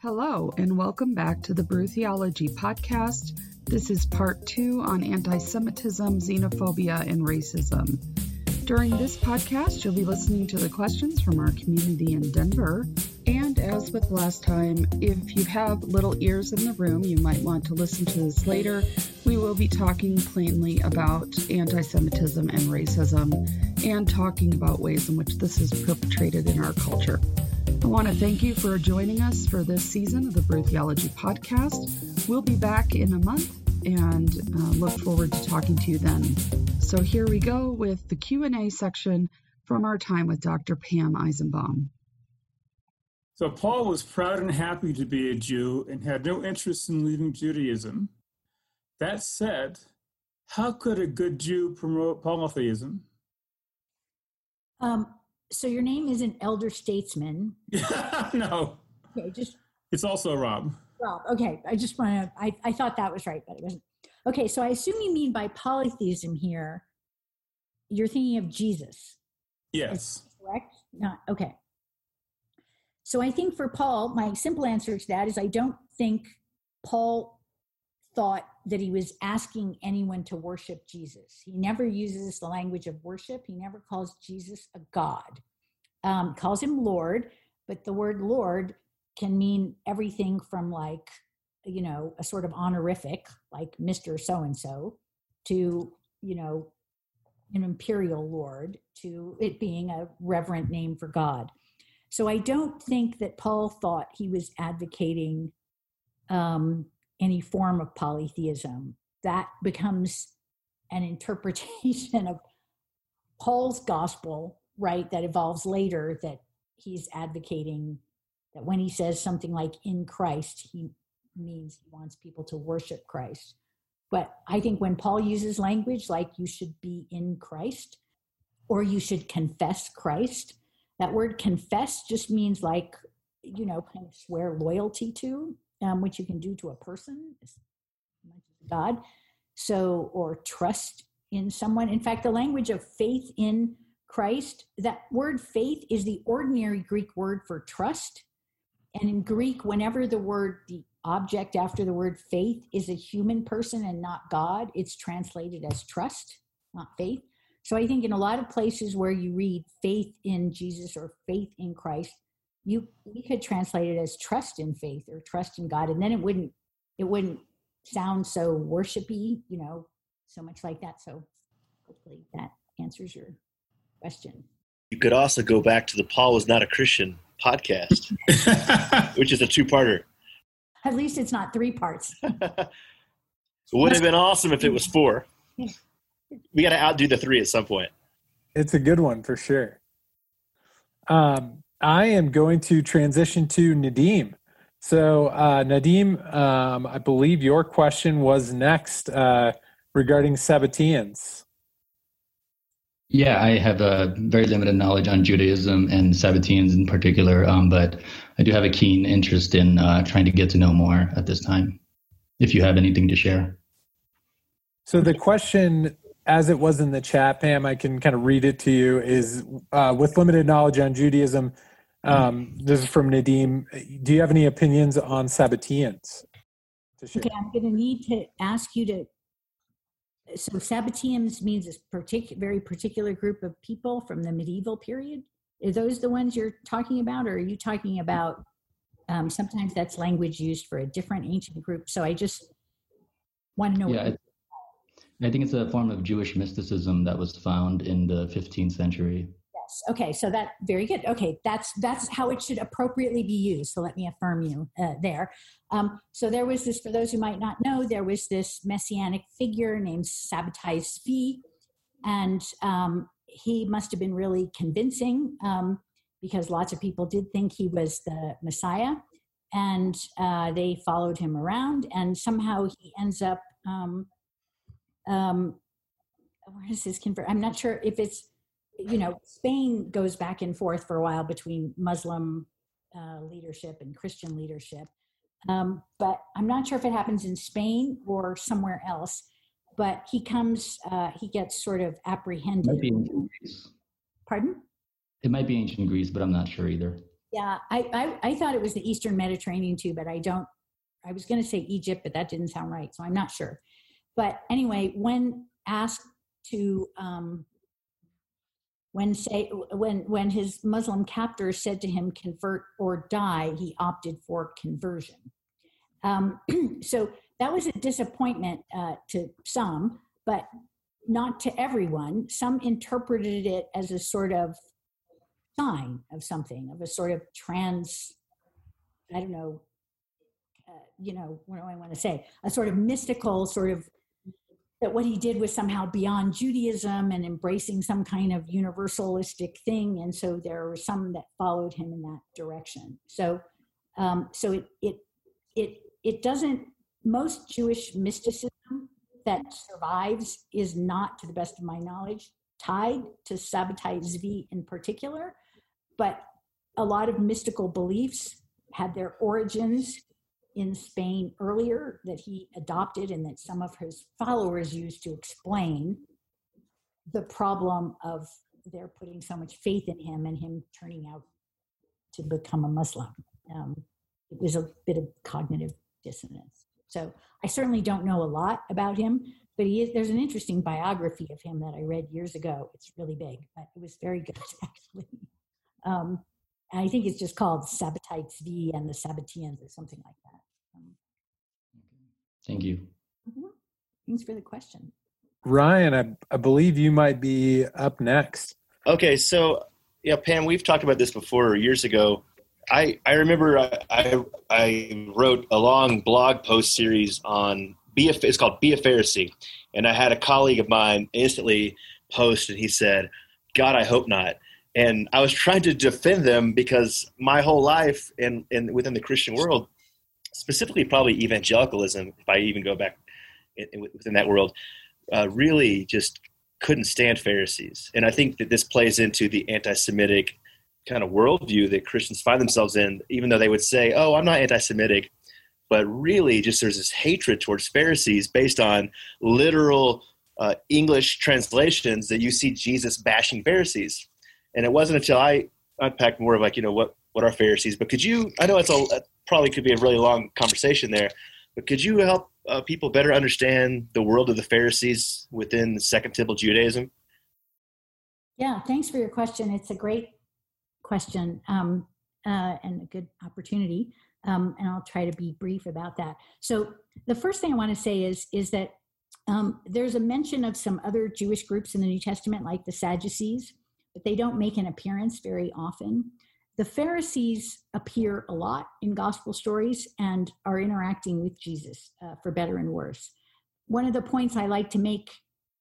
Hello, and welcome back to the Brew Theology Podcast. This is part two on anti Semitism, xenophobia, and racism. During this podcast, you'll be listening to the questions from our community in Denver. And as with last time, if you have little ears in the room, you might want to listen to this later. We will be talking plainly about anti Semitism and racism and talking about ways in which this is perpetrated in our culture. I want to thank you for joining us for this season of the Brew Theology Podcast. We'll be back in a month and uh, look forward to talking to you then. So here we go with the Q&A section from our time with Dr. Pam Eisenbaum. So Paul was proud and happy to be a Jew and had no interest in leaving Judaism. That said, how could a good Jew promote polytheism? Um, so your name is an elder statesman. no. Okay, just it's also Rob. Rob. Okay, I just want to. I, I thought that was right, but it wasn't. Okay, so I assume you mean by polytheism here. You're thinking of Jesus. Yes. Correct. Not okay. So I think for Paul, my simple answer to that is I don't think Paul thought that he was asking anyone to worship Jesus. He never uses the language of worship. He never calls Jesus a God. Um, calls him Lord, but the word Lord can mean everything from like, you know, a sort of honorific, like Mr. So and so, to, you know, an imperial lord, to it being a reverent name for God. So I don't think that Paul thought he was advocating um, any form of polytheism. That becomes an interpretation of Paul's gospel, right? That evolves later that he's advocating that when he says something like in Christ, he means he wants people to worship Christ. But I think when Paul uses language like you should be in Christ or you should confess Christ, that word confess just means like, you know, kind of swear loyalty to, um, which you can do to a person, God. So, or trust in someone. In fact, the language of faith in Christ, that word faith is the ordinary Greek word for trust. And in Greek, whenever the word, the object after the word faith is a human person and not God, it's translated as trust, not faith. So I think in a lot of places where you read faith in Jesus or faith in Christ, you we could translate it as trust in faith or trust in God, and then it wouldn't it wouldn't sound so worshipy, you know, so much like that. So hopefully that answers your question. You could also go back to the Paul was not a Christian podcast, which is a two parter. At least it's not three parts. it would have been awesome if it was four. We got to outdo the three at some point. It's a good one for sure. Um, I am going to transition to Nadim. So, uh, Nadim, um, I believe your question was next uh, regarding Sabbateans. Yeah, I have a very limited knowledge on Judaism and Sabbateans in particular, um, but I do have a keen interest in uh, trying to get to know more at this time. If you have anything to share. So the question, as it was in the chat, Pam, I can kind of read it to you. Is uh, with limited knowledge on Judaism. Um, this is from Nadim. Do you have any opinions on Sabbateans? Okay, I'm going to need to ask you to so Sabbateans means a particular, very particular group of people from the medieval period. Are those the ones you're talking about, or are you talking about? Um, sometimes that's language used for a different ancient group. So I just want to know. Yeah, I think it's a form of Jewish mysticism that was found in the 15th century. Yes. Okay. So that very good. Okay, that's that's how it should appropriately be used. So let me affirm you uh, there. Um, so there was this. For those who might not know, there was this messianic figure named Sabbatai Tzvi, and um, he must have been really convincing um, because lots of people did think he was the Messiah, and uh, they followed him around, and somehow he ends up. Um, um, where does this convert? I'm not sure if it's you know, Spain goes back and forth for a while between Muslim uh, leadership and Christian leadership. Um, but I'm not sure if it happens in Spain or somewhere else. But he comes, uh, he gets sort of apprehended. It might be ancient Greece. Pardon? It might be ancient Greece, but I'm not sure either. Yeah, I, I, I thought it was the Eastern Mediterranean too, but I don't. I was going to say Egypt, but that didn't sound right, so I'm not sure. But anyway, when asked to um, when say when when his muslim captor said to him convert or die he opted for conversion. Um, so that was a disappointment uh, to some but not to everyone. Some interpreted it as a sort of sign of something of a sort of trans i don't know uh, you know what do i want to say? A sort of mystical sort of that what he did was somehow beyond Judaism and embracing some kind of universalistic thing, and so there were some that followed him in that direction. So, um, so it it it it doesn't. Most Jewish mysticism that survives is not, to the best of my knowledge, tied to Sabbatai Zvi in particular, but a lot of mystical beliefs had their origins in Spain earlier that he adopted and that some of his followers used to explain the problem of their putting so much faith in him and him turning out to become a Muslim. Um, it was a bit of cognitive dissonance. So I certainly don't know a lot about him, but he is, there's an interesting biography of him that I read years ago. It's really big, but it was very good actually. Um, I think it's just called Sabbatai Tzvi and the Sabbateans or something like that. Thank you. Mm-hmm. Thanks for the question. Ryan, I, I believe you might be up next. Okay, so yeah, Pam, we've talked about this before years ago. I, I remember I, I, I wrote a long blog post series on be a, it's called Be a Pharisee, and I had a colleague of mine instantly post and he said, "God, I hope not." And I was trying to defend them because my whole life and and within the Christian world, specifically probably evangelicalism, if I even go back within that world, uh, really just couldn't stand Pharisees. And I think that this plays into the anti Semitic kind of worldview that Christians find themselves in, even though they would say, oh, I'm not anti Semitic. But really, just there's this hatred towards Pharisees based on literal uh, English translations that you see Jesus bashing Pharisees. And it wasn't until I unpacked more of like, you know, what, what are Pharisees? But could you, I know it's a, probably could be a really long conversation there. But could you help uh, people better understand the world of the Pharisees within Second Temple Judaism? Yeah, thanks for your question. It's a great question um, uh, and a good opportunity. Um, and I'll try to be brief about that. So the first thing I want to say is is that um, there's a mention of some other Jewish groups in the New Testament, like the Sadducees, but they don't make an appearance very often. The Pharisees appear a lot in gospel stories and are interacting with Jesus uh, for better and worse. One of the points I like to make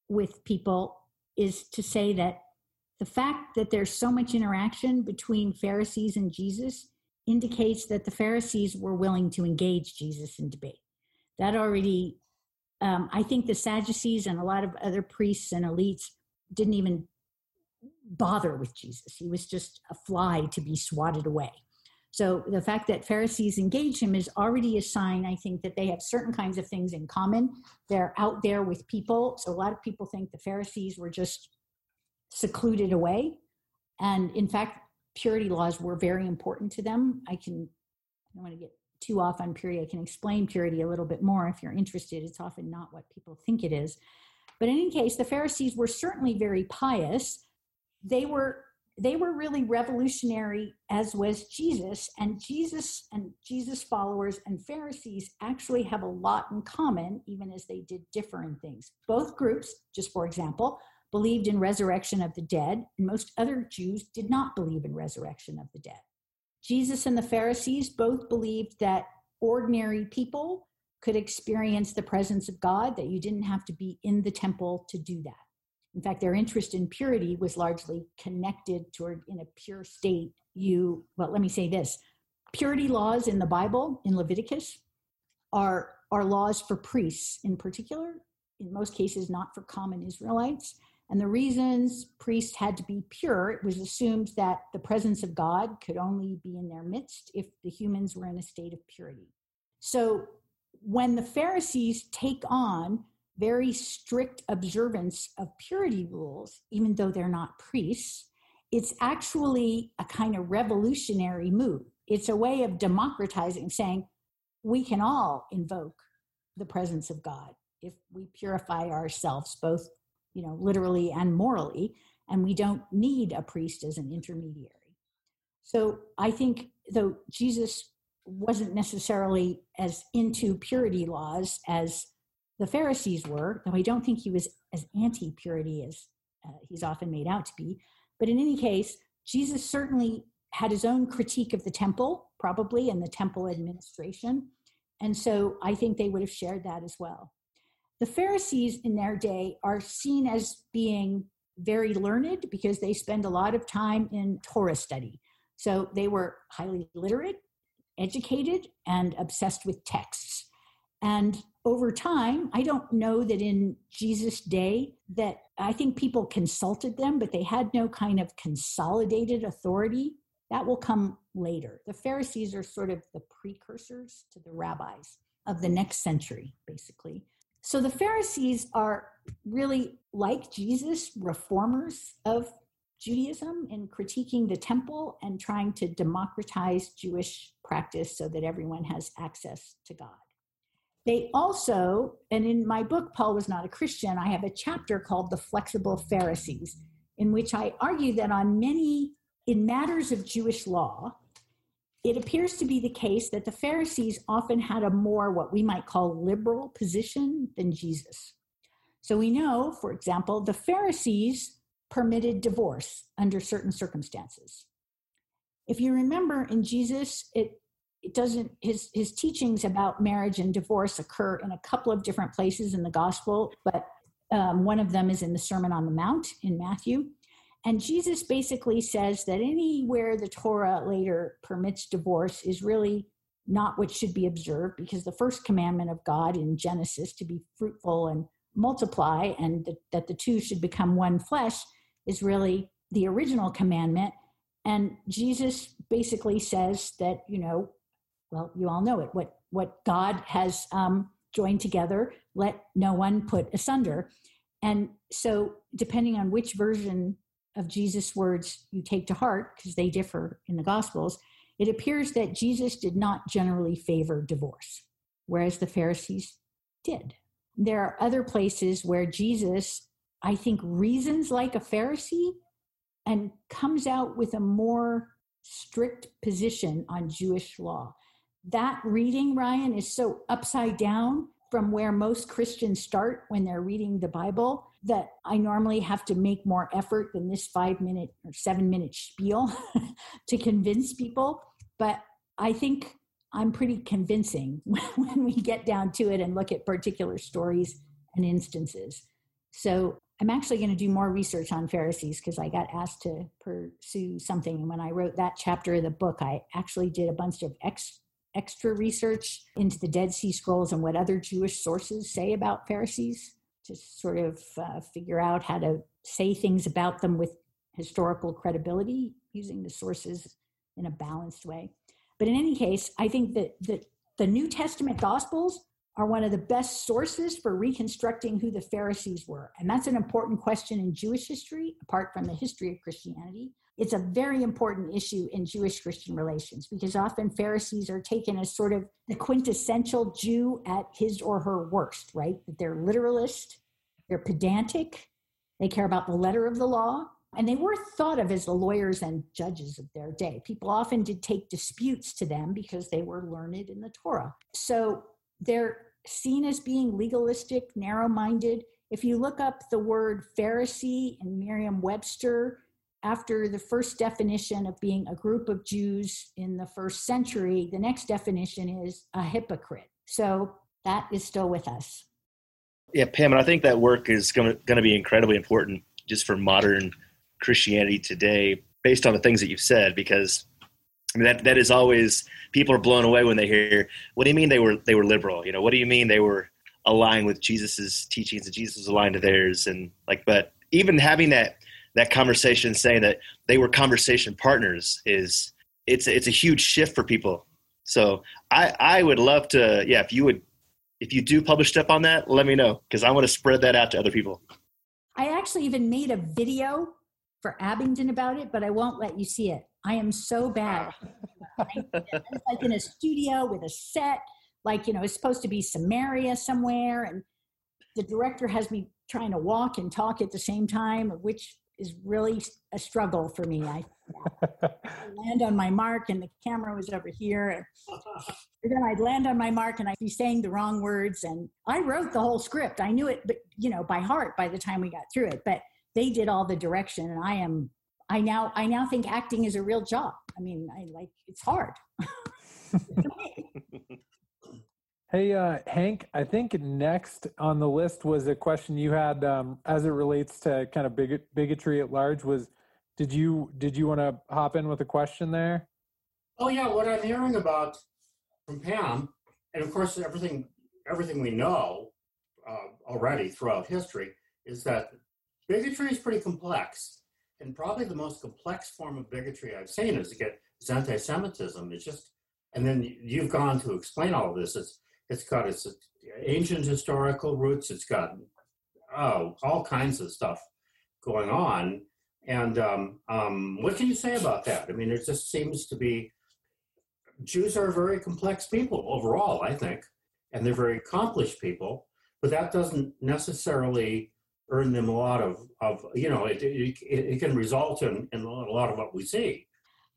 with people is to say that the fact that there's so much interaction between Pharisees and Jesus indicates that the Pharisees were willing to engage Jesus in debate. That already, um, I think the Sadducees and a lot of other priests and elites didn't even bother with Jesus. He was just a fly to be swatted away. So the fact that Pharisees engage him is already a sign, I think, that they have certain kinds of things in common. They're out there with people. So a lot of people think the Pharisees were just secluded away. And in fact, purity laws were very important to them. I can, I don't want to get too off on purity. I can explain purity a little bit more if you're interested. It's often not what people think it is. But in any case, the Pharisees were certainly very pious they were they were really revolutionary as was jesus and jesus and jesus followers and pharisees actually have a lot in common even as they did differ in things. Both groups just for example believed in resurrection of the dead and most other jews did not believe in resurrection of the dead. Jesus and the pharisees both believed that ordinary people could experience the presence of god that you didn't have to be in the temple to do that in fact, their interest in purity was largely connected toward in a pure state. You, well, let me say this purity laws in the Bible, in Leviticus, are, are laws for priests in particular, in most cases, not for common Israelites. And the reasons priests had to be pure, it was assumed that the presence of God could only be in their midst if the humans were in a state of purity. So when the Pharisees take on very strict observance of purity rules, even though they're not priests. it's actually a kind of revolutionary move. It's a way of democratizing, saying we can all invoke the presence of God if we purify ourselves, both you know, literally and morally, and we don't need a priest as an intermediary. So I think though Jesus wasn't necessarily as into purity laws as the Pharisees were, though I don't think he was as anti purity as uh, he's often made out to be. But in any case, Jesus certainly had his own critique of the temple, probably, and the temple administration. And so I think they would have shared that as well. The Pharisees in their day are seen as being very learned because they spend a lot of time in Torah study. So they were highly literate, educated, and obsessed with texts. And over time, I don't know that in Jesus' day that I think people consulted them, but they had no kind of consolidated authority. That will come later. The Pharisees are sort of the precursors to the rabbis of the next century, basically. So the Pharisees are really like Jesus, reformers of Judaism in critiquing the temple and trying to democratize Jewish practice so that everyone has access to God. They also, and in my book, Paul Was Not a Christian, I have a chapter called The Flexible Pharisees, in which I argue that on many, in matters of Jewish law, it appears to be the case that the Pharisees often had a more what we might call liberal position than Jesus. So we know, for example, the Pharisees permitted divorce under certain circumstances. If you remember in Jesus, it it doesn't his his teachings about marriage and divorce occur in a couple of different places in the gospel but um, one of them is in the sermon on the mount in matthew. And jesus basically says that anywhere the torah later permits divorce is really not what should be observed because the first commandment of god in genesis to be fruitful and multiply and that the two should become one flesh is really the original commandment. And jesus basically says that you know well, you all know it. What what God has um, joined together, let no one put asunder. And so, depending on which version of Jesus' words you take to heart, because they differ in the Gospels, it appears that Jesus did not generally favor divorce, whereas the Pharisees did. There are other places where Jesus, I think, reasons like a Pharisee and comes out with a more strict position on Jewish law that reading, Ryan, is so upside down from where most Christians start when they're reading the Bible that I normally have to make more effort than this five minute or seven minute spiel to convince people. But I think I'm pretty convincing when we get down to it and look at particular stories and instances. So I'm actually going to do more research on Pharisees because I got asked to pursue something. And when I wrote that chapter of the book, I actually did a bunch of ex extra research into the Dead Sea Scrolls and what other Jewish sources say about Pharisees to sort of uh, figure out how to say things about them with historical credibility using the sources in a balanced way. But in any case, I think that the, the New Testament Gospels are one of the best sources for reconstructing who the Pharisees were. And that's an important question in Jewish history, apart from the history of Christianity it's a very important issue in Jewish Christian relations because often Pharisees are taken as sort of the quintessential Jew at his or her worst, right? That they're literalist, they're pedantic, they care about the letter of the law, and they were thought of as the lawyers and judges of their day. People often did take disputes to them because they were learned in the Torah. So they're seen as being legalistic, narrow minded. If you look up the word Pharisee in Merriam Webster, after the first definition of being a group of Jews in the first century, the next definition is a hypocrite. So that is still with us. Yeah, Pam, and I think that work is going to be incredibly important just for modern Christianity today, based on the things that you've said, because I mean, that that is always people are blown away when they hear, "What do you mean they were they were liberal? You know, what do you mean they were aligned with Jesus's teachings and Jesus was aligned to theirs?" And like, but even having that that conversation saying that they were conversation partners is it's it's a huge shift for people so i i would love to yeah if you would if you do publish stuff on that let me know because i want to spread that out to other people i actually even made a video for Abingdon about it, but I won't let you see it. I am so bad. it's like in a studio with a set, like, you know, it's supposed to be Samaria somewhere. And the director has me trying to walk and talk at the same time, which is really a struggle for me. I, I land on my mark and the camera was over here. And then I'd land on my mark and I'd be saying the wrong words. And I wrote the whole script. I knew it, but you know, by heart by the time we got through it. But they did all the direction, and I am. I now I now think acting is a real job. I mean, I like it's hard. Hey, uh, Hank, I think next on the list was a question you had um, as it relates to kind of bigot- bigotry at large. Was did you did you want to hop in with a question there? Oh yeah, what I'm hearing about from Pam, and of course everything everything we know uh, already throughout history is that bigotry is pretty complex, and probably the most complex form of bigotry I've seen is, get, is anti-Semitism. It's just, and then you've gone to explain all of this. It's it's got its ancient historical roots. It's got oh all kinds of stuff going on. And um, um, what can you say about that? I mean, it just seems to be Jews are very complex people overall, I think, and they're very accomplished people. But that doesn't necessarily earn them a lot of, of you know, it, it, it can result in, in a lot of what we see.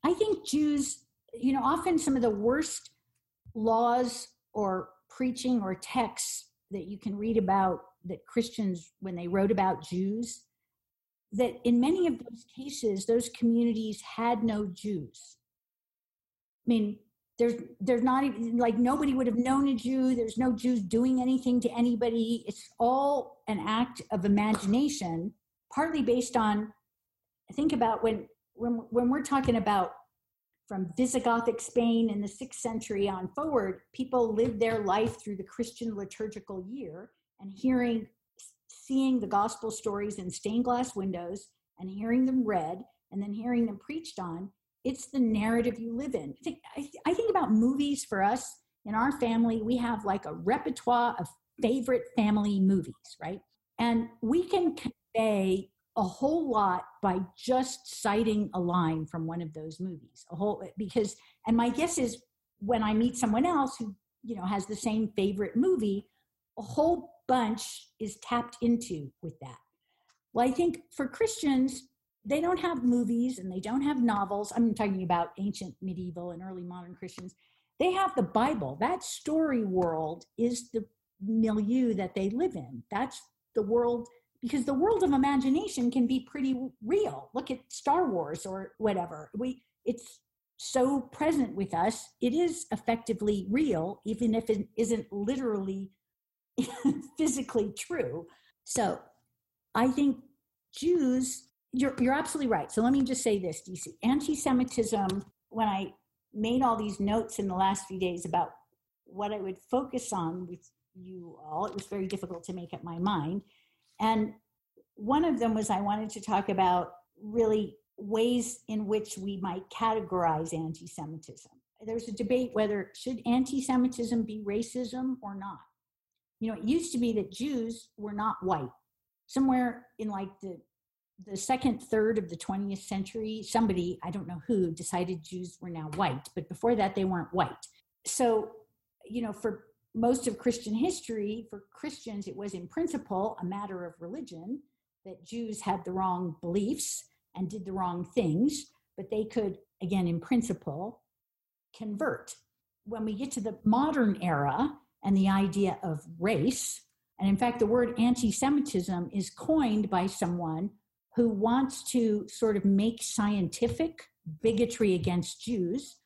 I think Jews, you know, often some of the worst laws or preaching or texts that you can read about that Christians, when they wrote about Jews, that in many of those cases, those communities had no Jews. I mean, there's there's not even like nobody would have known a Jew. There's no Jews doing anything to anybody. It's all an act of imagination, partly based on. Think about when when when we're talking about from Visigothic Spain in the sixth century on forward, people lived their life through the Christian liturgical year and hearing, seeing the gospel stories in stained glass windows and hearing them read and then hearing them preached on. It's the narrative you live in. I think, I think about movies for us in our family. We have like a repertoire of favorite family movies, right? And we can convey a whole lot by just citing a line from one of those movies a whole because and my guess is when i meet someone else who you know has the same favorite movie a whole bunch is tapped into with that. Well i think for christians they don't have movies and they don't have novels. I'm talking about ancient medieval and early modern christians. They have the bible. That story world is the milieu that they live in. That's the world because the world of imagination can be pretty real. Look at star wars or whatever. We it's so present with us. It is effectively real even if it isn't literally physically true. So i think jews you're, you're absolutely right. So let me just say this dc anti-semitism when i made all these notes in the last few days about what i would focus on with you all it was very difficult to make up my mind and one of them was I wanted to talk about really ways in which we might categorize anti Semitism. There's a debate whether should anti Semitism be racism or not. You know, it used to be that Jews were not white. Somewhere in like the the second third of the 20th century, somebody, I don't know who, decided Jews were now white, but before that they weren't white. So, you know, for most of Christian history, for Christians, it was in principle a matter of religion that Jews had the wrong beliefs and did the wrong things, but they could, again, in principle, convert. When we get to the modern era and the idea of race, and in fact, the word anti Semitism is coined by someone who wants to sort of make scientific bigotry against Jews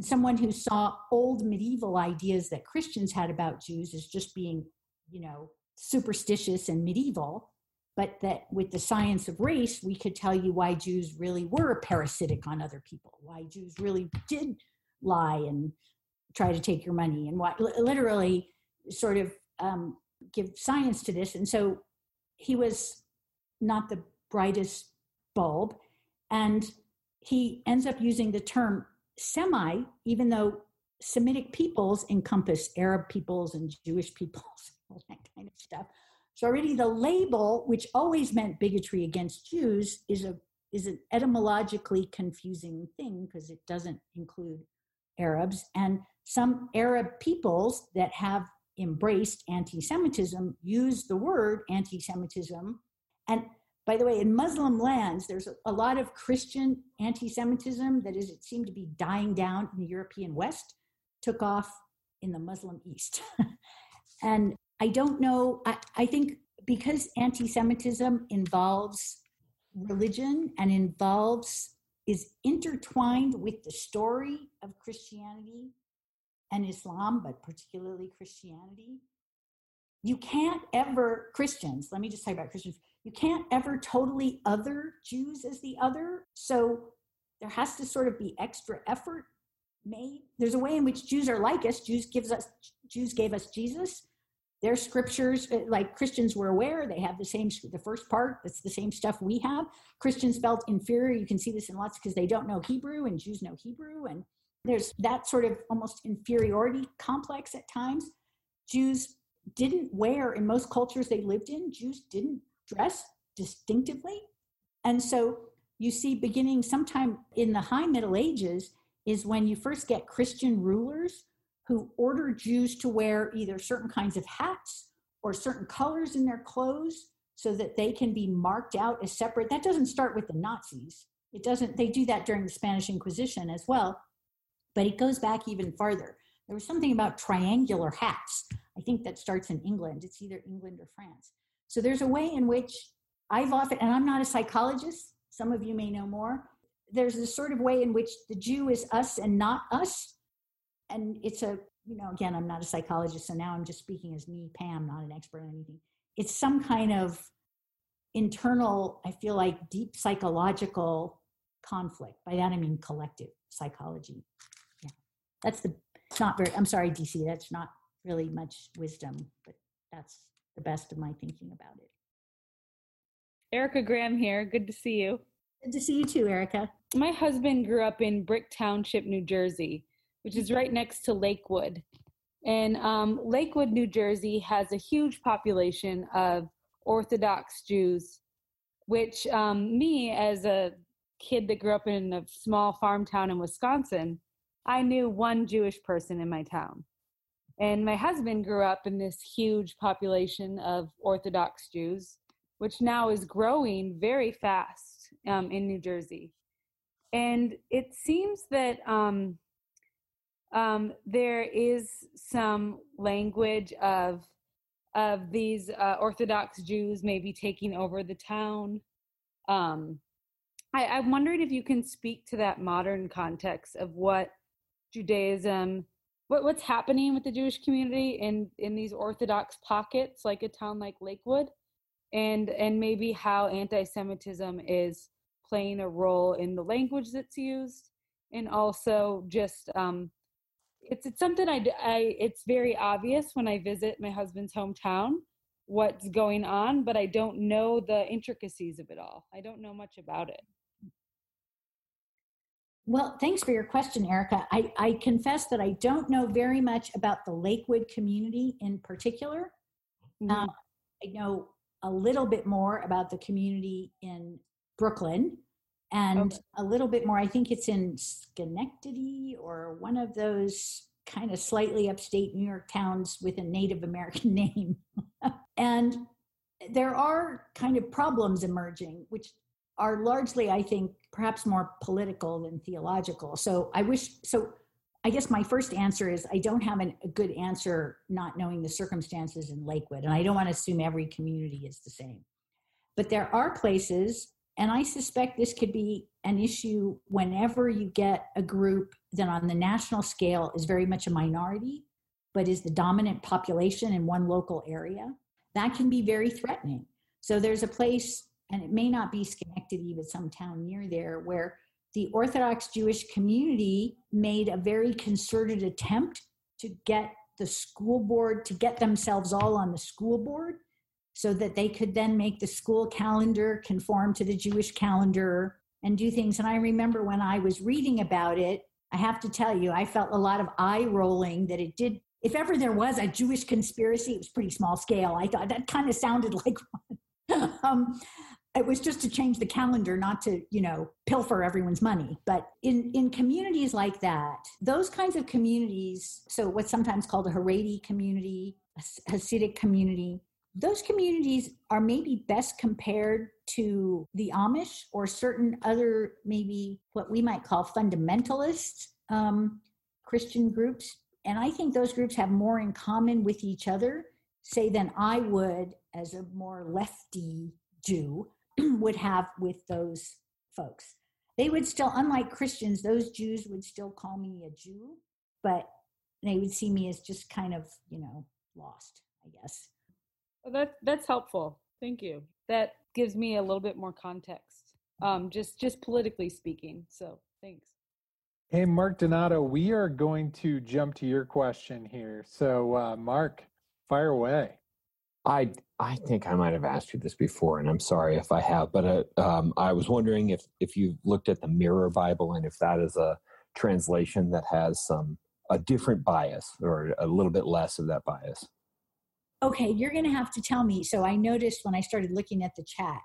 and someone who saw old medieval ideas that Christians had about Jews as just being, you know, superstitious and medieval, but that with the science of race, we could tell you why Jews really were parasitic on other people, why Jews really did lie and try to take your money, and why literally sort of um, give science to this. And so he was not the brightest bulb, and he ends up using the term semi, even though Semitic peoples encompass Arab peoples and Jewish peoples, all that kind of stuff. So already the label, which always meant bigotry against Jews, is a is an etymologically confusing thing because it doesn't include Arabs. And some Arab peoples that have embraced anti Semitism use the word anti Semitism. And by the way, in Muslim lands, there's a, lot of Christian anti Semitism that is, it seemed to be dying down in the European West, took off in the Muslim East. and I don't know, I, I think because anti Semitism involves religion and involves, is intertwined with the story of Christianity and Islam, but particularly Christianity, you can't ever, Christians, let me just talk about Christians, you can't ever totally other Jews as the other. So there has to sort of be extra effort made. There's a way in which Jews are like us. Jews gives us Jews gave us Jesus. Their scriptures, uh, like Christians were aware, they have the same, the first part, that's the same stuff we have. Christians felt inferior. You can see this in lots because they don't know Hebrew and Jews know Hebrew. And there's that sort of almost inferiority complex at times. Jews didn't wear, in most cultures they lived in, Jews didn't dress distinctively. And so you see, beginning sometime in the high Middle Ages, is when you first get Christian rulers who order Jews to wear either certain kinds of hats or certain colors in their clothes so that they can be marked out as separate. That doesn't start with the Nazis. It doesn't, they do that during the Spanish Inquisition as well. But it goes back even farther. There was something about triangular hats. I think that starts in England. It's either England or France. So there's a way in which I've often, and I'm not a psychologist, some of you may know more. There's a sort of way in which the Jew is us and not us. And it's a, you know, again, I'm not a psychologist, so now I'm just speaking as me, Pam, not an expert on anything. It's some kind of internal, I feel like, deep psychological conflict. By that I mean collective psychology Yeah. that's the it's not very i'm sorry dc that's not really much wisdom but that's the best of my thinking about it. Erica graham here good to see you. Good to see you too erica. My husband grew up in brick township new jersey which is right next to lakewood. And um, lakewood new jersey has a huge population of orthodox jews which um, me as a kid that grew up in a small farm town in wisconsin I knew one Jewish person in my town. And my husband grew up in this huge population of Orthodox Jews, which now is growing very fast um, in New Jersey. And it seems that um, um, there is some language of of these uh, Orthodox Jews maybe taking over the town. Um, I, I wondered if you can speak to that modern context of what Judaism, what, what's happening with the Jewish community in in these Orthodox pockets, like a town like Lakewood, and and maybe how anti-Semitism is playing a role in the language that's used, and also just um, it's it's something I, I it's very obvious when I visit my husband's hometown what's going on, but I don't know the intricacies of it all. I don't know much about it. Well, thanks for your question, Erica. I, I confess that I don't know very much about the Lakewood community in particular. Mm-hmm. Um, I know a little bit more about the community in Brooklyn and okay. a little bit more, I think it's in Schenectady or one of those kind of slightly upstate New York towns with a Native American name. and there are kind of problems emerging, which are largely, I think, perhaps more political than theological. So I wish, so I guess my first answer is I don't have an, a good answer not knowing the circumstances in Lakewood. And I don't want to assume every community is the same. But there are places, and I suspect this could be an issue whenever you get a group that on the national scale is very much a minority, but is the dominant population in one local area. That can be very threatening. So there's a place and it may not be Schenectady, but some town near there, where the Orthodox Jewish community made a very concerted attempt to get the school board to get themselves all on the school board so that they could then make the school calendar conform to the Jewish calendar and do things. And I remember when I was reading about it, I have to tell you, I felt a lot of eye rolling that it did. If ever there was a Jewish conspiracy, it was pretty small scale. I thought that kind of sounded like one. um, it was just to change the calendar not to you know pilfer everyone's money. But in in communities like that those kinds of communities so what's sometimes called a haredi community a hasidic community those communities are maybe best compared to the amish or certain other maybe what we might call fundamentalist um, christian groups. And i think those groups have more in common with each other say than i would as a more lefty jew would have with those folks. They would still, unlike Christians, those Jews would still call me a Jew, but they would see me as just kind of, you know, lost, I guess. Well, that that's helpful. Thank you. That gives me a little bit more context. Um, just just politically speaking. So thanks. Hey, Mark Donato, we are going to jump to your question here. So, uh, Mark, fire away. I I think I might have asked you this before, and I'm sorry if I have, but uh, um, I was wondering if if you looked at the Mirror Bible and if that is a translation that has some a different bias or a little bit less of that bias. Okay, you're going to have to tell me. So I noticed when I started looking at the chat.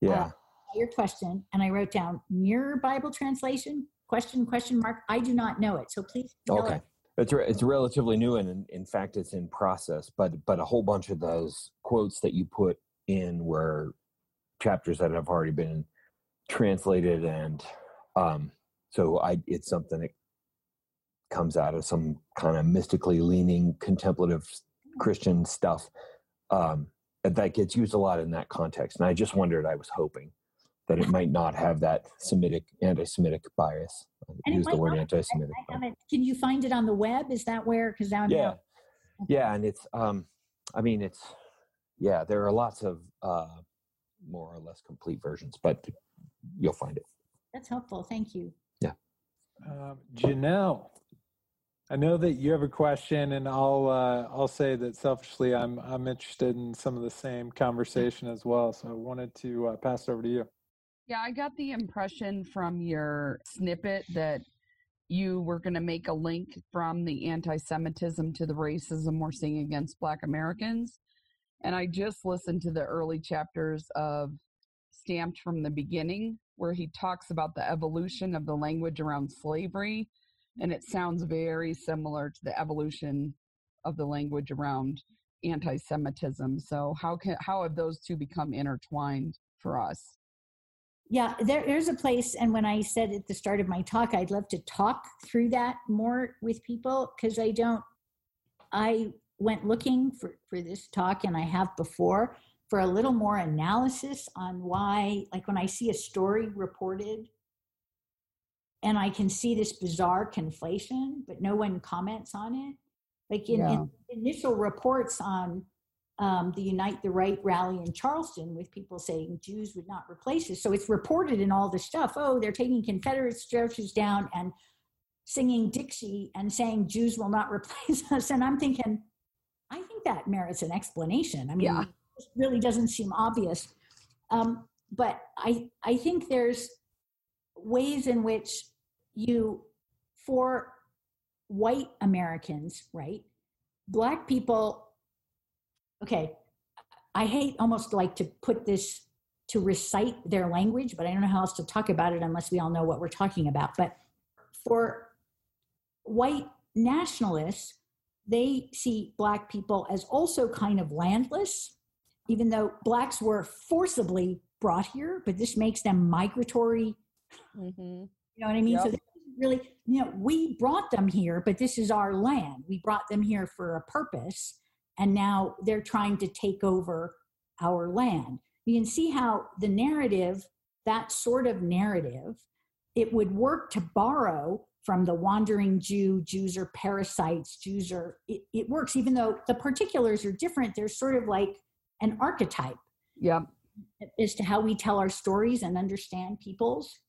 Yeah. Uh, your question, and I wrote down Mirror Bible translation question question mark. I do not know it, so please. okay. It. It's re- it's relatively new, and in, in fact, it's in process. But but a whole bunch of those quotes that you put in were chapters that have already been translated, and um, so I it's something that comes out of some kind of mystically leaning contemplative Christian stuff um, that gets used a lot in that context. And I just wondered, I was hoping that it might not have that Semitic, anti-Semitic bias. And Use the word not. anti-Semitic. I haven't. Can you find it on the web? Is that where? Because now I'm yeah, yeah, and it's. Um, I mean, it's. Yeah, there are lots of uh, more or less complete versions, but you'll find it. That's helpful. Thank you. Yeah. Um, Janelle, I know that you have a question, and I'll uh, I'll say that selfishly, I'm I'm interested in some of the same conversation as well. So I wanted to uh, pass it over to you. Yeah, I got the impression from your snippet that you were going to make a link from the anti Semitism to the racism we're seeing against Black Americans. And I just listened to the early chapters of Stamped from the Beginning, where he talks about the evolution of the language around slavery. And it sounds very similar to the evolution of the language around anti Semitism. So, how, can, how have those two become intertwined for us? Yeah there, there's a place and when i said at the start of my talk i'd love to talk through that more with people because i don't i went looking for, for this talk and i have before for a little more analysis on why like when i see a story reported and i can see this bizarre conflation but no one comments on it like in, yeah. in initial reports on um, the Unite the Right rally in Charleston with people saying Jews would not replace us. So it's reported in all the stuff. Oh, they're taking Confederate statues down and singing Dixie and saying Jews will not replace us. And I'm thinking, I think that merits an explanation. I mean, yeah. it really doesn't seem obvious. Um, but I, I think there's ways in which you, for white Americans, right, black people okay, I hate almost like to put this to recite their language, but I don't know how else to talk about it unless we all know what we're talking about. But for white nationalists, they see black people as also kind of landless, even though blacks were forcibly brought here, but this makes them migratory. Mm-hmm. You know what I mean? Yep. So really, you know, we brought them here, but this is our land. We brought them here for a purpose and now they're trying to take over our land. You can see how the narrative, that sort of narrative, it would work to borrow from the wandering Jew, Jews are parasites, Jews are, it, it works, even though the particulars are different, They're sort of like an archetype. Yeah. As to how we tell our stories and understand people's.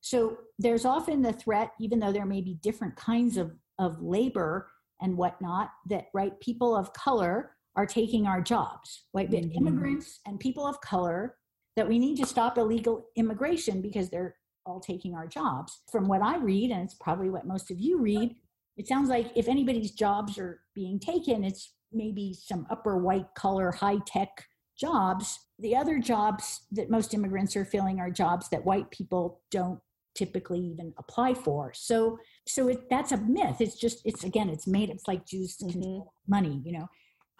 So there's often the threat, even though there may be different kinds of, of labor and whatnot that right people of color are taking our jobs white mm-hmm. immigrants and people of color that we need to stop illegal immigration because they're all taking our jobs. From what i read and it's probably what most of you read it sounds like if anybody's jobs are being taken it's maybe some upper white color high tech jobs, the other jobs that most immigrants are filling are jobs that white people don't typically even apply for. So so it, that's a myth. It's just it's again it's made it's like Jews mm-hmm. money, you know.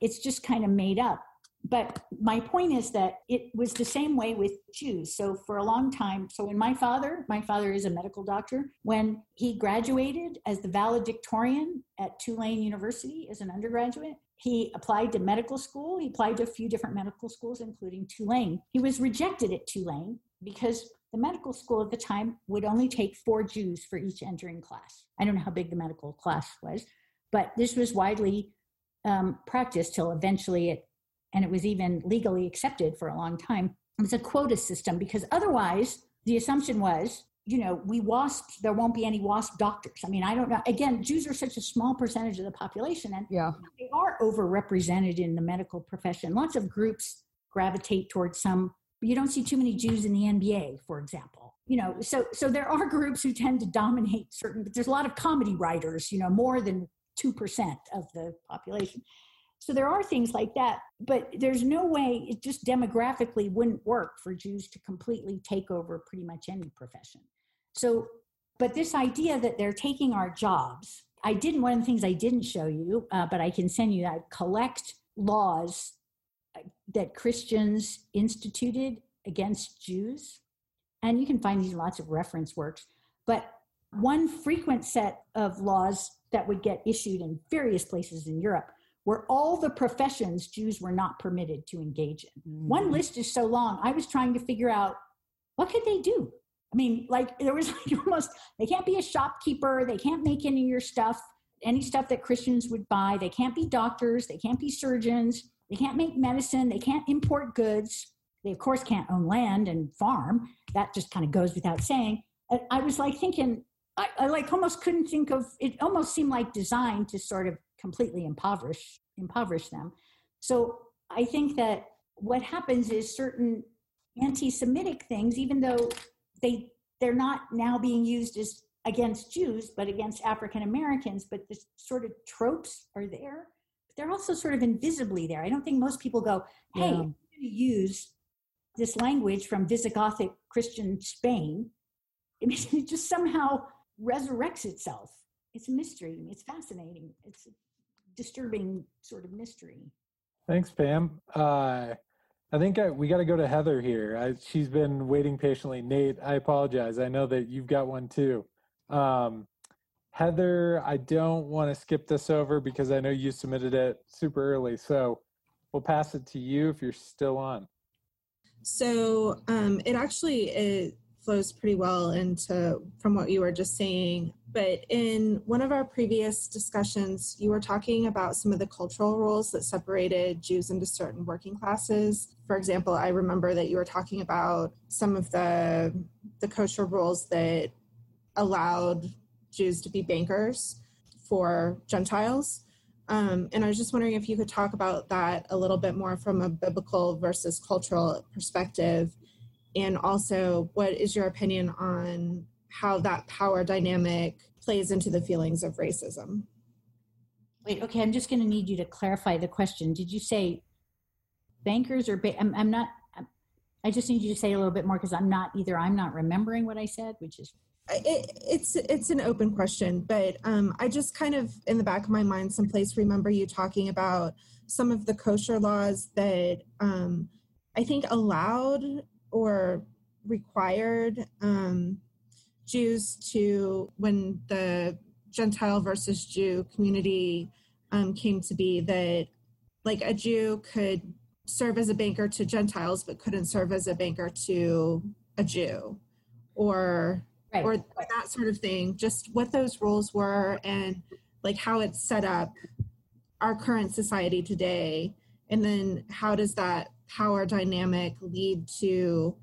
It's just kind of made up. But my point is that it was the same way with Jews. So for a long time, so when my father, my father is a medical doctor, when he graduated as the valedictorian at Tulane University as an undergraduate, he applied to medical school. He applied to a few different medical schools, including Tulane. He was rejected at Tulane because the medical school at the time would only take four Jews for each entering class. I don't know how big the medical class was, but this was widely um, practiced till eventually it, and it was even legally accepted for a long time. It was a quota system because otherwise the assumption was you know, we WASP, there won't be any WASP doctors. I mean, I don't know. Again, Jews are such a small percentage of the population, and yeah. they are overrepresented in the medical profession. Lots of groups gravitate towards some. You don't see too many Jews in the NBA, for example. You know, so so there are groups who tend to dominate certain. But there's a lot of comedy writers. You know, more than two percent of the population. So there are things like that, but there's no way it just demographically wouldn't work for Jews to completely take over pretty much any profession. So, but this idea that they're taking our jobs, I didn't, one of the things I didn't show you, uh, but I can send you that collect laws that Christians instituted against Jews. And you can find these lots of reference works. But one frequent set of laws that would get issued in various places in Europe were all the professions Jews were not permitted to engage in. Mm-hmm. One list is so long, I was trying to figure out what could they do? I mean, like there was like almost they can't be a shopkeeper, they can't make any of your stuff, any stuff that Christians would buy. They can't be doctors, they can't be surgeons, they can't make medicine, they can't import goods. They of course can't own land and farm. That just kind of goes without saying. I was like thinking, I, I like almost couldn't think of it. Almost seemed like designed to sort of completely impoverish impoverish them. So I think that what happens is certain anti-Semitic things, even though they they're not now being used as against Jews, but against African Americans. But the sort of tropes are there. They're also sort of invisibly there. I don't think most people go, "Hey, yeah. I'm going to use this language from Visigothic Christian Spain." it just somehow resurrects itself. It's a mystery. It's fascinating. It's a disturbing sort of mystery. Thanks, Pam. Uh, I think I, we got to go to Heather here. I, she's been waiting patiently. Nate, I apologize. I know that you've got one too. Um, Heather, I don't want to skip this over because I know you submitted it super early. So we'll pass it to you if you're still on. So um, it actually it flows pretty well into from what you were just saying but in one of our previous discussions, you were talking about some of the cultural roles that separated Jews into certain working classes. For example, I remember that you were talking about some of the the kosher rules that allowed Jews to be bankers for Gentiles. Um, and I was just wondering if you could talk about that a little bit more from a biblical versus cultural perspective. And also, what is your opinion on how that power dynamic plays into the feelings of racism. Wait, okay, I'm just going to need you to clarify the question. Did you say bankers or ba- I'm, I'm not? I just need you to say a little bit more because I'm not either. I'm not remembering what I said, which is it, it's it's an open question, but um, I just kind of in the back of my mind, someplace remember you talking about some of the kosher laws that um, I think allowed or required um, Jews to when the Gentile versus Jew community um, came to be that like a Jew could serve as a banker to Gentiles but couldn't serve as a banker to a Jew or right. or that sort of thing just what those roles were and like how it's set up our current society today and then how does that power dynamic lead to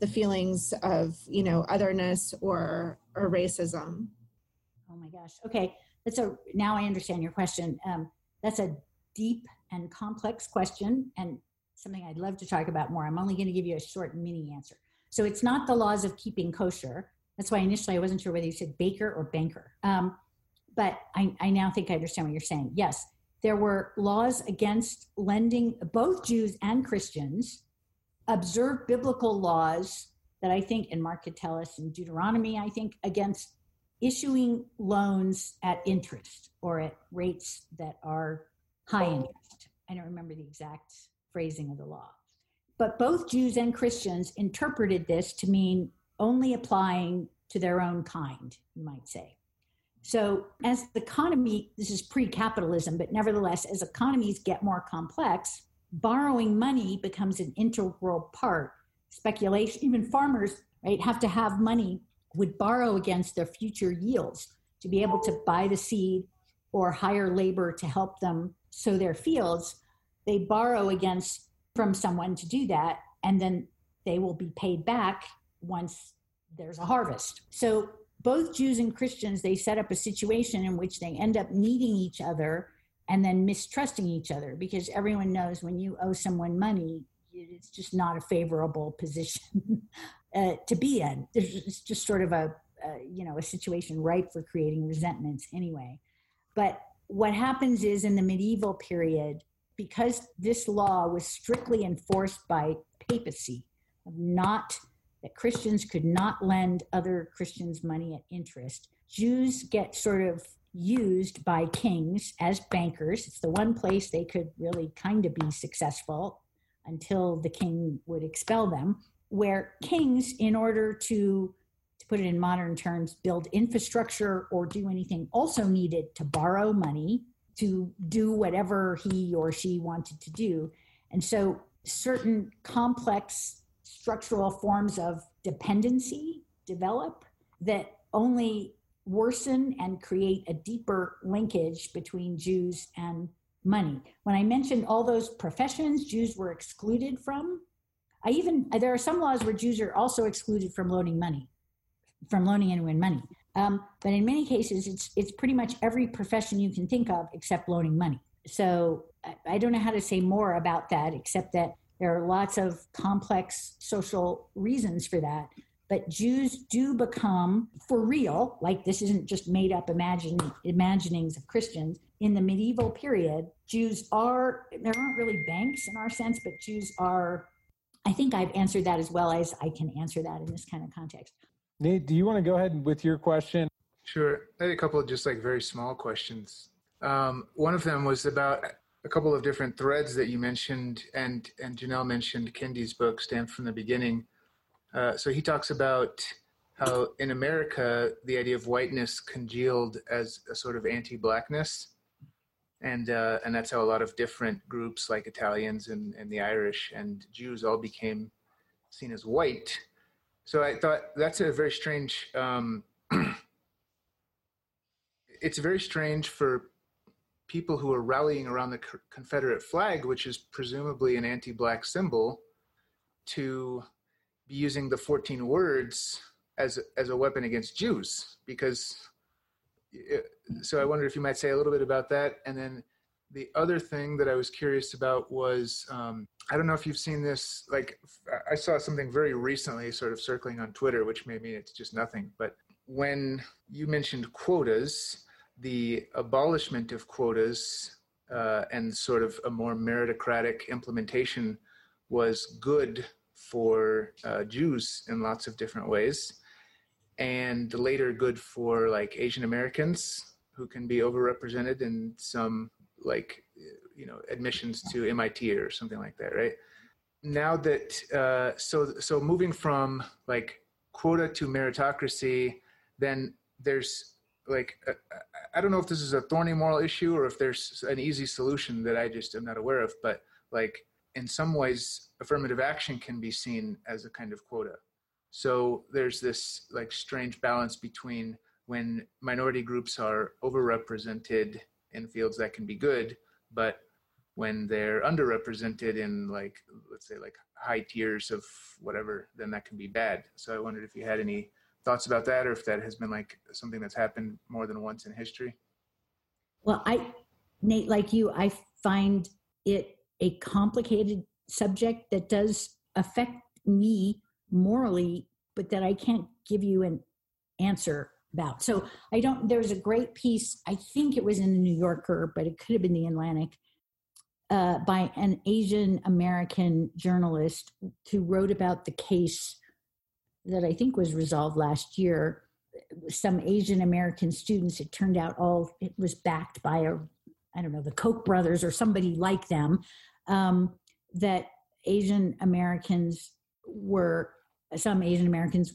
the feelings of you know otherness or or racism? Oh my gosh. Okay. That's a now i understand your question. Um, that's a deep and complex question and something i'd love to talk about more. I'm only going to give you a short mini answer. So it's not the laws of keeping kosher that's why initially i wasn't sure whether you said baker or banker um, but I, I now think i understand what you're saying yes there were laws against lending both Jews and Christians, observed biblical laws that I think, and Mark could tell us in Deuteronomy, I think, against issuing loans at interest or at rates that are high interest. I don't remember the exact phrasing of the law. But both Jews and Christians interpreted this to mean only applying to their own kind, you might say. So, as the economy, this is pre capitalism, but nevertheless, as economies get more complex, borrowing money becomes an integral part. Speculation, even farmers, right, have to have money, would borrow against their future yields to be able to buy the seed or hire labor to help them sow their fields. They borrow against from someone to do that, and then they will be paid back once there's a harvest. So both Jews and Christians, they set up a situation in which they end up needing each other and then mistrusting each other because everyone knows when you owe someone money, it's just not a favorable position uh, to be in. It's just sort of a, uh, you know, a situation ripe for creating resentments anyway. But what happens is in the medieval period, because this law was strictly enforced by papacy, not that Christians could not lend other Christians money at interest. Jews get sort of used by kings as bankers. It's the one place they could really kind of be successful until the king would expel them, where kings, in order to to put it in modern terms, build infrastructure or do anything, also needed to borrow money to do whatever he or she wanted to do. And so certain complex structural forms of dependency develop that only worsen and create a deeper linkage between Jews and money. When I mentioned all those professions Jews were excluded from, I even there are some laws where Jews are also excluded from loaning money, from loaning anyone money. Um, but in many cases, it's it's pretty much every profession you can think of except loaning money. So I, I don't know how to say more about that, except that there are lots of complex social reasons for that. But Jews do become, for real, like this isn't just made up imagine, imaginings of Christians. In the medieval period, Jews are, there aren't really banks in our sense, but Jews are, I think I've answered that as well as I can answer that in this kind of context. Nate, do you want to go ahead with your question? Sure. I had a couple of just like very small questions. Um, one of them was about a couple of different threads that you mentioned, and and Janelle mentioned Kendi's book, Stamped from the Beginning. Uh, so he talks about how in America the idea of whiteness congealed as a sort of anti-blackness, and uh, and that's how a lot of different groups like Italians and, and the Irish and Jews all became seen as white. So I thought that's a very strange. Um, it's very strange for people who are rallying around the Confederate flag, which is presumably an anti black symbol, to be using the 14 words as, as a weapon against Jews. Because, it, so I wondered if you might say a little bit about that. And then the other thing that I was curious about was um, I don't know if you've seen this. Like, I saw something very recently sort of circling on Twitter, which may mean it's just nothing. But when you mentioned quotas, the abolishment of quotas uh, and sort of a more meritocratic implementation was good for uh, Jews in lots of different ways, and later good for like Asian Americans who can be overrepresented in some like you know admissions to MIT or something like that, right? Now that uh, so so moving from like quota to meritocracy, then there's like I don't know if this is a thorny moral issue or if there's an easy solution that I just am not aware of, but like in some ways, affirmative action can be seen as a kind of quota. So there's this like strange balance between when minority groups are overrepresented in fields that can be good, but when they're underrepresented in like let's say like high tiers of whatever, then that can be bad. So I wondered if you had any thoughts about that or if that has been like something that's happened more than once in history well i nate like you i find it a complicated subject that does affect me morally but that i can't give you an answer about. So I don't, there's a great piece, I think it was in the New Yorker, but it could have been the Atlantic, uh, by an Asian American journalist who wrote about the case that I think was resolved last year. Some Asian American students, it turned out all, it was backed by a, I don't know, the Koch brothers or somebody like them, um, that Asian Americans were, some Asian Americans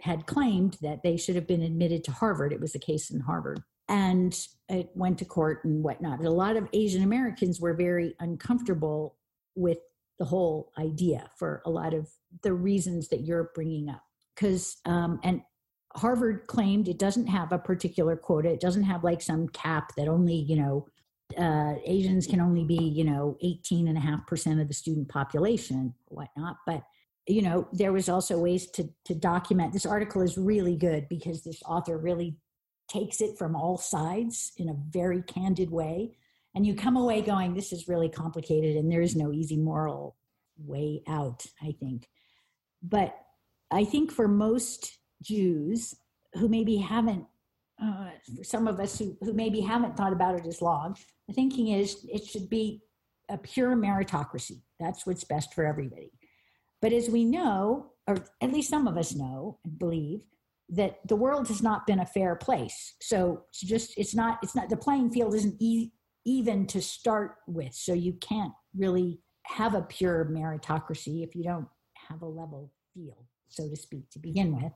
had claimed that they should have been admitted to Harvard. It was a case in Harvard. And it went to court and whatnot. A lot of Asian Americans were very uncomfortable with the whole idea for a lot of the reasons that you're bringing up. Because, um, and Harvard claimed it doesn't have a particular quota, it doesn't have like some cap that only, you know, uh, Asians can only be, you know, 18 and a half percent of the student population, whatnot. But you know there was also ways to to document this article is really good because this author really takes it from all sides in a very candid way and you come away going this is really complicated and there is no easy moral way out i think. But i think for most jews who maybe haven't uh, for some of us who, who maybe haven't thought about it as long the thinking is it should be a pure meritocracy. That's what's best for everybody. But as we know, or at least some of us know and believe, that the world has not been a fair place. So it's just, it's not, it's not, the playing field isn't e- even to start with. So you can't really have a pure meritocracy if you don't have a level field, so to speak, to begin with.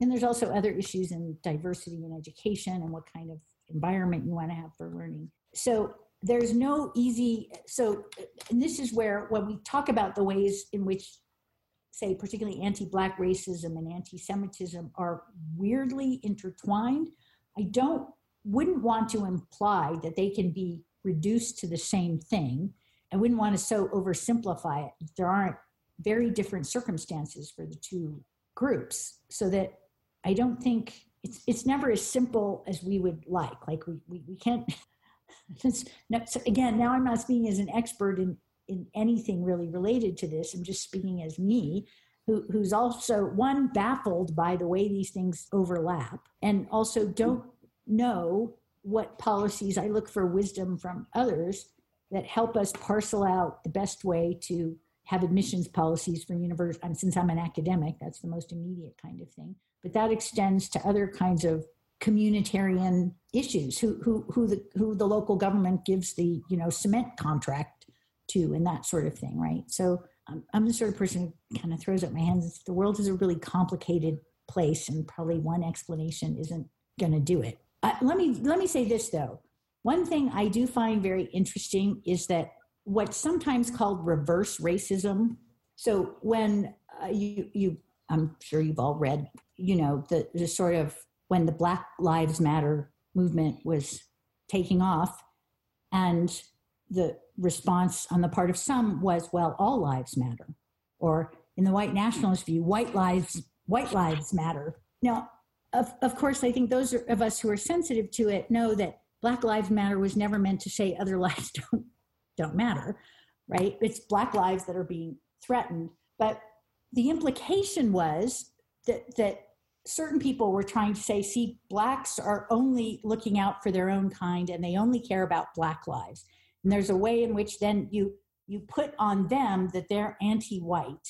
And there's also other issues in diversity in education and what kind of environment you want to have for learning. So there's no easy, so, and this is where when we talk about the ways in which say particularly anti-black racism and anti-semitism are weirdly intertwined i don't wouldn't want to imply that they can be reduced to the same thing and wouldn't want to so oversimplify it. There aren't very different circumstances for the two groups. So that i don't think it's it's never as simple as we would like. Like we we, we can't again now i'm not speaking as an expert in in anything really related to this. I'm just speaking as me, who, who's also one baffled by the way these things overlap, and also don't know what policies. I look for wisdom from others that help us parcel out the best way to have admissions policies for university. And since I'm an academic, that's the most immediate kind of thing. But that extends to other kinds of communitarian issues. Who who who the who the local government gives the you know cement contract to and that sort of thing, right? So um, I'm the sort of person who kind of throws up my hands. The world is a really complicated place, and probably one explanation isn't going to do it. Let me let me say this though. One thing I do find very interesting is that what's sometimes called reverse racism. So when uh, you you I'm sure you've all read, you know, the the sort of when the Black Lives Matter movement was taking off, and the response on the part of some was, well, all lives matter. Or in the white nationalist view, white lives, white lives matter. Now, of, of course, I think those of us who are sensitive to it know that Black Lives Matter was never meant to say other lives don't, don't matter, right? It's Black lives that are being threatened. But the implication was that, that certain people were trying to say, see, Blacks are only looking out for their own kind and they only care about Black lives and there's a way in which then you you put on them that they're anti-white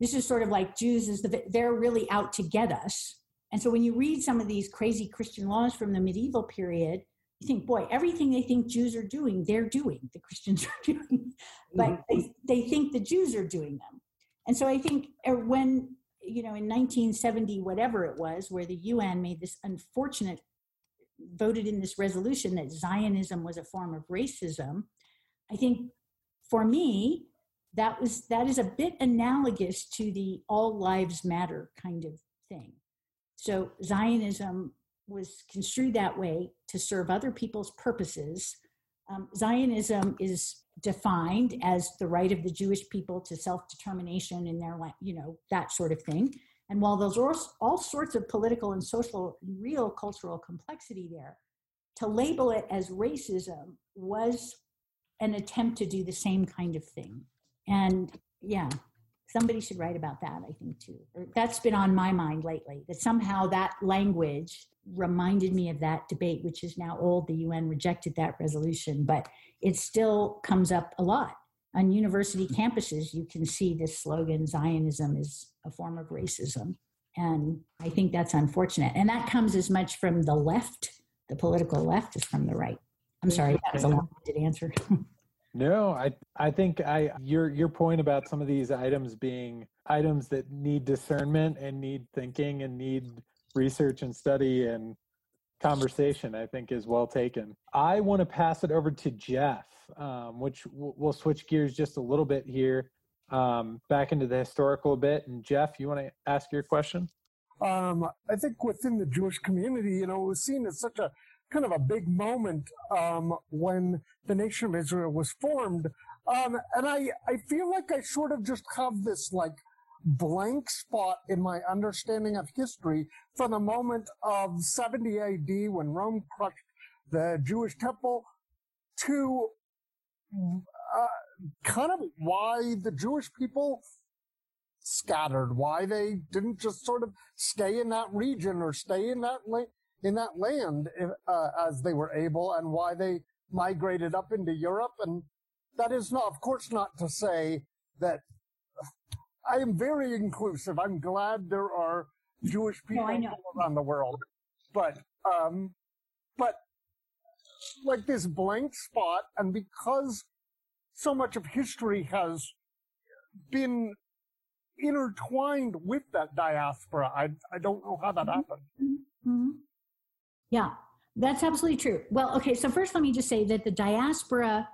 this is sort of like jews is the they're really out to get us and so when you read some of these crazy christian laws from the medieval period you think boy everything they think jews are doing they're doing the christians are doing but mm-hmm. they, they think the jews are doing them and so i think uh, when you know in 1970 whatever it was where the un made this unfortunate voted in this resolution that Zionism was a form of racism, I think for me, that was that is a bit analogous to the all lives matter kind of thing. So Zionism was construed that way to serve other people's purposes. Um, Zionism is defined as the right of the Jewish people to self determination in their, you know, that sort of thing. And while there's all sorts of political and social, real cultural complexity there, to label it as racism was an attempt to do the same kind of thing. And yeah, somebody should write about that i think too or that's been on my mind lately that somehow that language reminded me of that debate which is now old. The un rejected that resolution but it still comes up a lot. On university hmm. campuses you can see this slogan zionism is a form of racism and i think that's unfortunate. And that comes as much from the left the political left as from the right. I'm sorry that was a long-winded answer No, I I think I your your point about some of these items being items that need discernment and need thinking and need research and study and conversation I think is well taken. I want to pass it over to Jeff, um, which we'll switch gears just a little bit here, um, back into the historical a bit. And Jeff, you want to ask your question? Um, I think within the Jewish community, you know, it was seen as such a kind of a big moment um, when the nation of Israel was formed. Um, and I, I feel like I sort of just have this like blank spot in my understanding of history from the moment of 70 AD when Rome crushed the Jewish temple to uh, kind of why the Jewish people scattered, why they didn't just sort of stay in that region or stay in that la- in that land uh, as they were able, and why they migrated up into Europe. And that is not, of course, not to say that I am very inclusive. I'm glad there are Jewish people no, around the world, but um, but like this blank spot, and because so much of history has been intertwined with that diaspora, I I don't know how that happened. Mm-hmm. Yeah, that's absolutely true. Well, okay, so first let me just say that the diaspora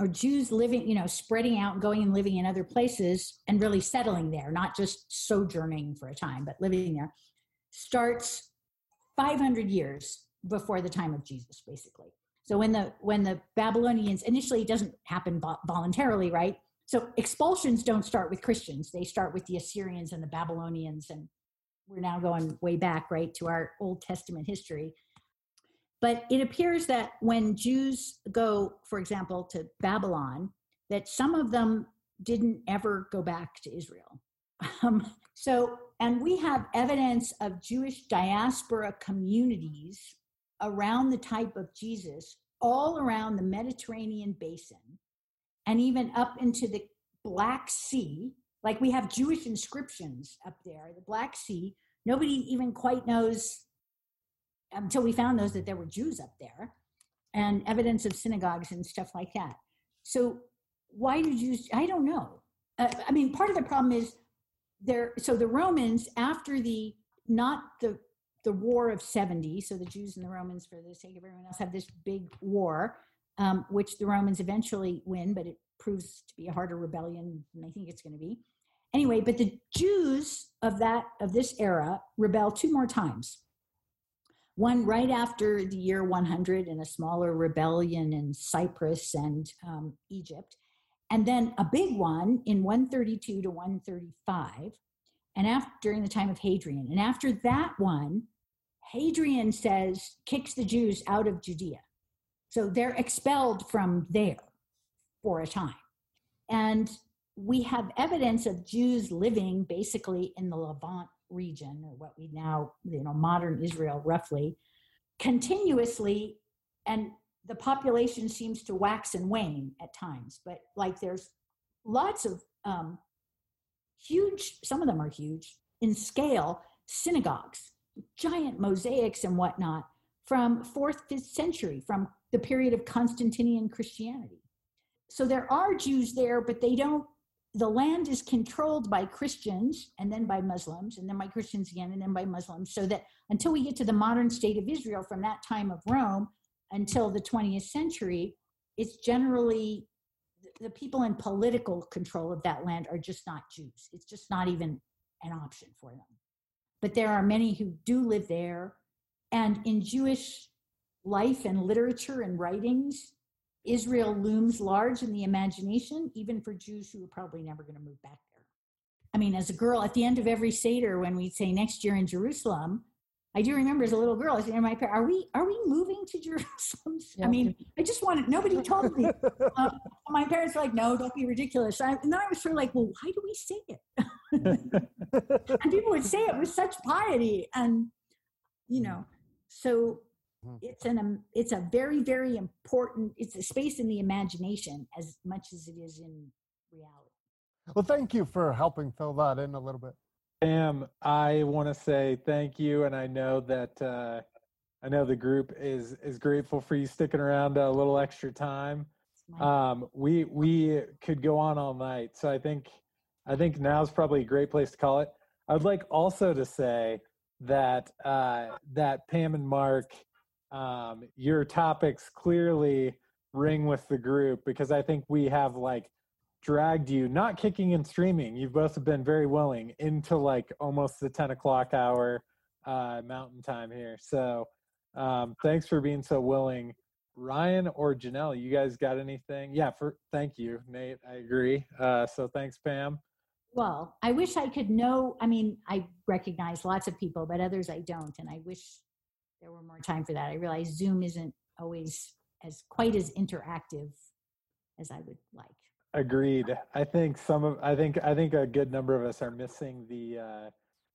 or Jews living, you know, spreading out, going and living in other places and really settling there, not just sojourning for a time, but living there, starts 500 years before the time of Jesus, basically. So when the when the Babylonians initially it doesn't happen voluntarily, right? So expulsions don't start with Christians; they start with the Assyrians and the Babylonians, and we're now going way back, right, to our Old Testament history. But it appears that when Jews go, for example, to Babylon, that some of them didn't ever go back to Israel. Um, so, and we have evidence of Jewish diaspora communities around the type of Jesus all around the Mediterranean basin and even up into the Black Sea. Like we have Jewish inscriptions up there, the Black Sea. Nobody even quite knows until we found those that there were Jews up there and evidence of synagogues and stuff like that. So why do Jews? I don't know. Uh, I mean, part of the problem is there. So the Romans, after the not the the war of 70 so the jews and the romans for the sake of everyone else have this big war um, which the romans eventually win but it proves to be a harder rebellion than i think it's going to be. Anyway but the jews of that of this era rebel two more times. One right after the year 100 in a smaller rebellion in Cyprus and um, Egypt, and then a big one in 132 to 135, and after during the time of Hadrian. And after that one, Hadrian says kicks the Jews out of Judea, so they're expelled from there for a time, and we have evidence of Jews living basically in the Levant region or what we now you know modern israel roughly continuously and the population seems to wax and wane at times. But like there's lots of um, huge some of them are huge in scale synagogues giant mosaics and whatnot from fourth fifth century from the period of constantinian christianity so there are jews there but they don't the land is controlled by Christians and then by Muslims and then by Christians again and then by Muslims. So that until we get to the modern state of Israel from that time of Rome until the 20th century, it's generally the people in political control of that land are just not Jews. It's just not even an option for them. But there are many who do live there. And in Jewish life and literature and writings, Israel looms large in the imagination, even for Jews who are probably never going to move back there. I mean, as a girl, at the end of every Seder, when we'd say next year in Jerusalem, I do remember as a little girl, I said, "My parents, are we are we moving to Jerusalem?" I mean, I just wanted. Nobody told me. um, my parents were like, "No, don't be ridiculous." I, and then I was sort of like, "Well, why do we say it?" and people would say it with such piety, and you know, so it's an um, it's a very very important. It's a space in the imagination as much as it is in reality. Well, thank you for helping fill that in a little bit. Pam, I want to say thank you, and I know that uh, I know the group is is grateful for you sticking around a little extra time. Um, we we could go on all night, so I think I think now's probably a great place to call it. I'd like also to say that uh, that Pam and Mark, um, your topics clearly ring with the group because I think we have like dragged you, not kicking and streaming. You've both been very willing into like almost the 10 o'clock hour uh, mountain time here. So um, thanks for being so willing. Ryan or Janelle, you guys got anything? Yeah, for thank you, Nate. I agree. Uh, so thanks, Pam. Well, I wish I could know. I mean, I recognize lots of people, but others I don't, and I wish there were more time for that. I realize Zoom isn't always as quite as interactive as I would like. Agreed. I think some of I think I think a good number of us are missing the uh,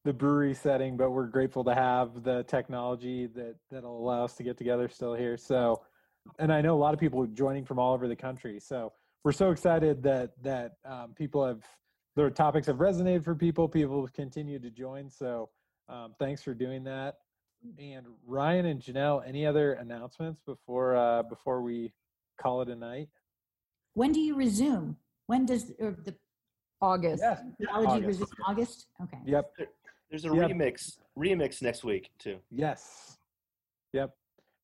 the brewery setting, but we're grateful to have the technology that that'll allow us to get together still here. So, and I know a lot of people joining from all over the country. So we're so excited that that um, people have their topics have resonated for people. People have continued to join. So um, thanks for doing that. And Ryan and Janelle, any other announcements before uh, before we call it a night? When do you resume? When does or the August? Yeah. theology August. resume? August? Okay. Yep. There's a Yep. remix remix next week too. Yes. Yep.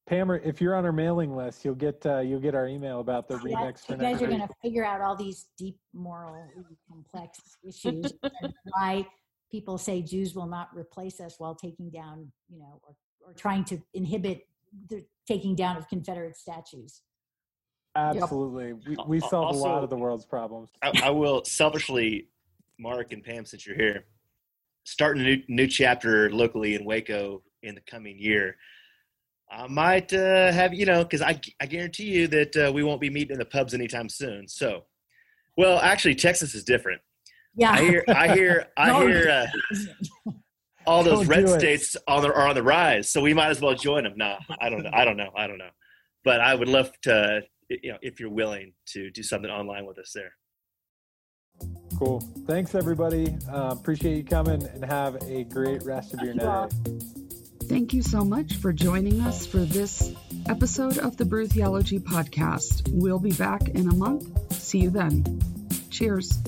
Pam, if you're on our mailing list, you'll get uh, you'll get our email about the Yeah, remix for you next guys are going to figure out all these deep moral complex issues and why people say Jews will not replace us while taking down, you know, or, or trying to inhibit the taking down of Confederate statues. Absolutely. We, we solve a lot of the world's problems. I, I will selfishly, Mark and Pam, since you're here, start a new, new chapter locally in Waco in the coming year. I might uh, have, you know, because I, I guarantee you that uh, we won't be meeting in the pubs anytime soon. So, well, actually, Texas is different. Yeah. I hear, I hear, I hear uh, all those Don't red it. states on the, are on the rise. So we might as well join them. No, I don't know. I don't know. I don't know. But I would love to, you know, if you're willing to do something online with us there. Cool. Thanks, everybody. Uh, appreciate you coming and have a great rest of your you all. night. Thank you so much for joining us for this episode of the Brew Theology Podcast. We'll be back in a month. See you then. Cheers.